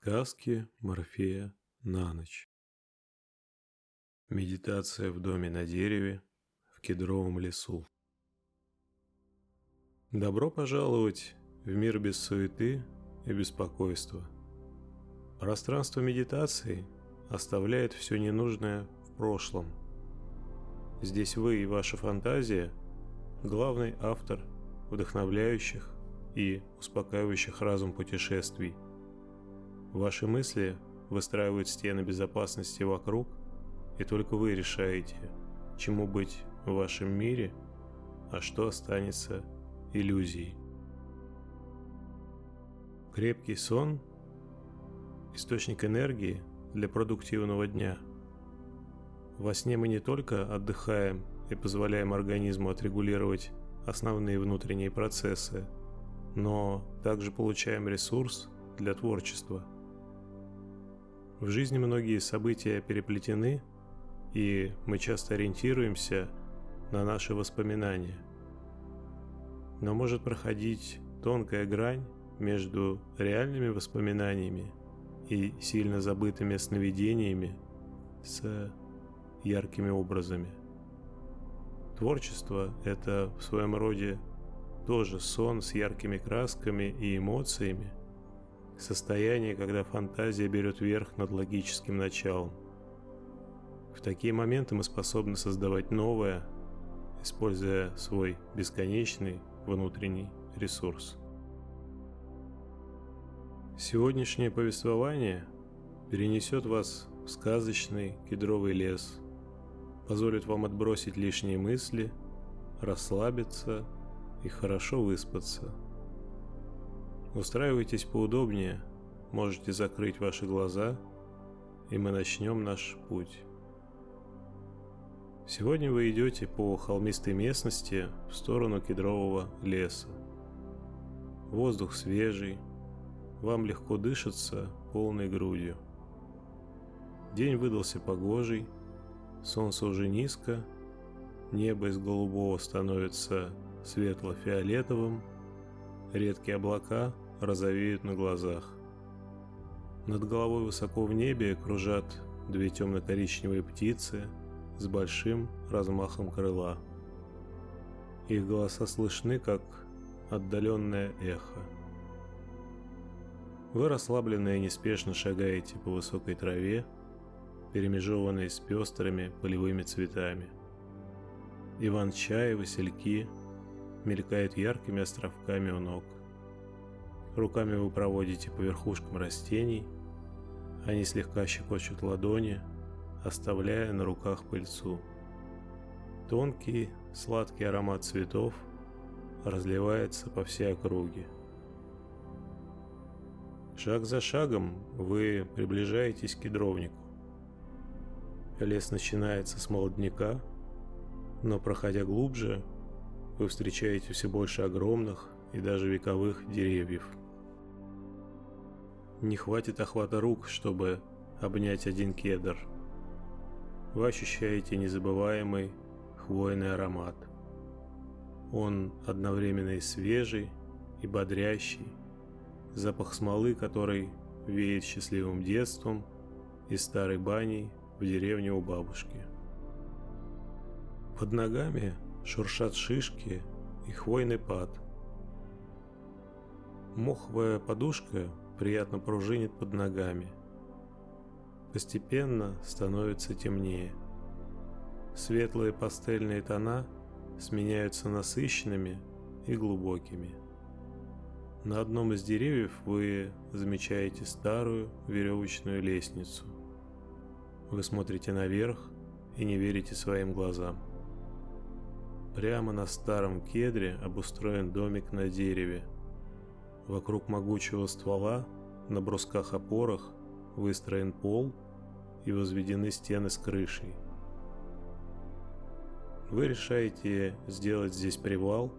Сказки Морфея на ночь. Медитация в доме на дереве в кедровом лесу. Добро пожаловать в мир без суеты и беспокойства. Пространство медитации оставляет все ненужное в прошлом. Здесь вы и ваша фантазия – главный автор вдохновляющих и успокаивающих разум путешествий – Ваши мысли выстраивают стены безопасности вокруг, и только вы решаете, чему быть в вашем мире, а что останется иллюзией. Крепкий сон – источник энергии для продуктивного дня. Во сне мы не только отдыхаем и позволяем организму отрегулировать основные внутренние процессы, но также получаем ресурс для творчества – в жизни многие события переплетены, и мы часто ориентируемся на наши воспоминания. Но может проходить тонкая грань между реальными воспоминаниями и сильно забытыми сновидениями с яркими образами. Творчество – это в своем роде тоже сон с яркими красками и эмоциями, Состояние, когда фантазия берет верх над логическим началом. В такие моменты мы способны создавать новое, используя свой бесконечный внутренний ресурс. Сегодняшнее повествование перенесет вас в сказочный кедровый лес, позволит вам отбросить лишние мысли, расслабиться и хорошо выспаться – Устраивайтесь поудобнее, можете закрыть ваши глаза, и мы начнем наш путь. Сегодня вы идете по холмистой местности в сторону кедрового леса. Воздух свежий, вам легко дышится полной грудью. День выдался погожий, солнце уже низко, небо из голубого становится светло-фиолетовым, Редкие облака розовеют на глазах. Над головой высоко в небе кружат две темно-коричневые птицы с большим размахом крыла. Их голоса слышны, как отдаленное эхо. Вы расслабленно и неспешно шагаете по высокой траве, перемежеванной с пестрыми полевыми цветами. Иван-чай, васильки – мелькает яркими островками у ног. Руками вы проводите по верхушкам растений, они слегка щекочут ладони, оставляя на руках пыльцу. Тонкий, сладкий аромат цветов разливается по всей округе. Шаг за шагом вы приближаетесь к кедровнику. Лес начинается с молодняка, но проходя глубже, вы встречаете все больше огромных и даже вековых деревьев. Не хватит охвата рук, чтобы обнять один кедр. Вы ощущаете незабываемый хвойный аромат. Он одновременно и свежий, и бодрящий, запах смолы, который веет счастливым детством и старой баней в деревне у бабушки. Под ногами шуршат шишки и хвойный пад. Моховая подушка приятно пружинит под ногами. Постепенно становится темнее. Светлые пастельные тона сменяются насыщенными и глубокими. На одном из деревьев вы замечаете старую веревочную лестницу. Вы смотрите наверх и не верите своим глазам. Прямо на старом кедре обустроен домик на дереве. Вокруг могучего ствола на брусках-опорах выстроен пол и возведены стены с крышей. Вы решаете сделать здесь привал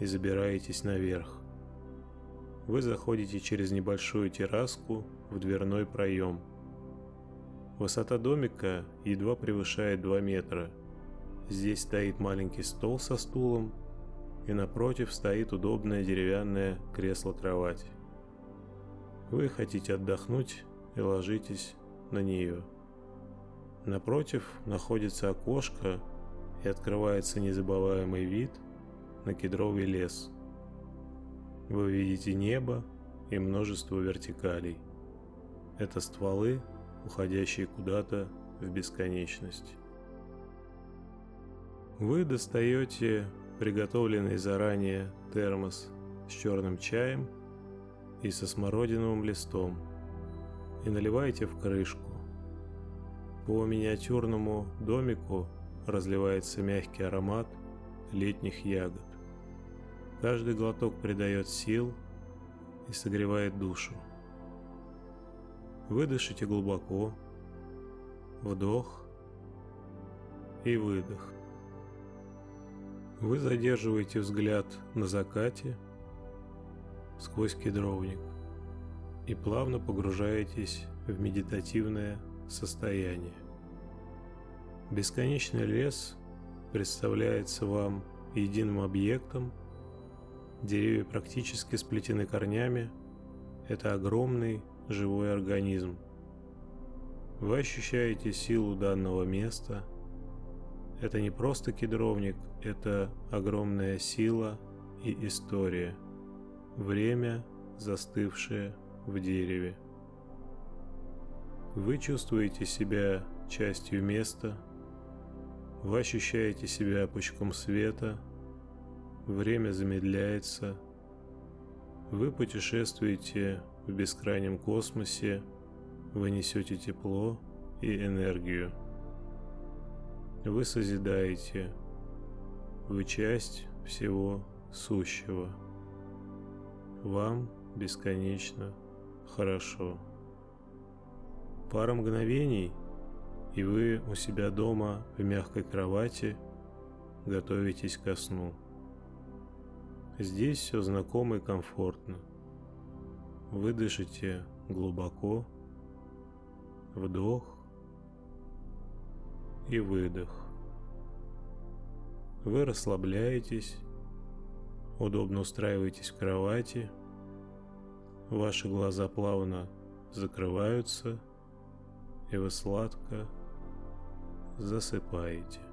и забираетесь наверх. Вы заходите через небольшую терраску в дверной проем. Высота домика едва превышает 2 метра – Здесь стоит маленький стол со стулом, и напротив стоит удобное деревянное кресло-кровать. Вы хотите отдохнуть и ложитесь на нее. Напротив находится окошко и открывается незабываемый вид на кедровый лес. Вы видите небо и множество вертикалей. Это стволы, уходящие куда-то в бесконечность. Вы достаете приготовленный заранее термос с черным чаем и со смородиновым листом и наливаете в крышку. По миниатюрному домику разливается мягкий аромат летних ягод. Каждый глоток придает сил и согревает душу. Выдышите глубоко, вдох и выдох. Вы задерживаете взгляд на закате сквозь кедровник и плавно погружаетесь в медитативное состояние. Бесконечный лес представляется вам единым объектом, деревья практически сплетены корнями, это огромный живой организм. Вы ощущаете силу данного места. Это не просто кедровник, это огромная сила и история. Время, застывшее в дереве. Вы чувствуете себя частью места, вы ощущаете себя пучком света, время замедляется, вы путешествуете в бескрайнем космосе, вы несете тепло и энергию. Вы созидаете, вы часть всего сущего. Вам бесконечно хорошо. Пара мгновений, и вы у себя дома в мягкой кровати готовитесь ко сну. Здесь все знакомо и комфортно. Вы дышите глубоко, вдох и выдох. Вы расслабляетесь, удобно устраиваетесь в кровати, ваши глаза плавно закрываются, и вы сладко засыпаете.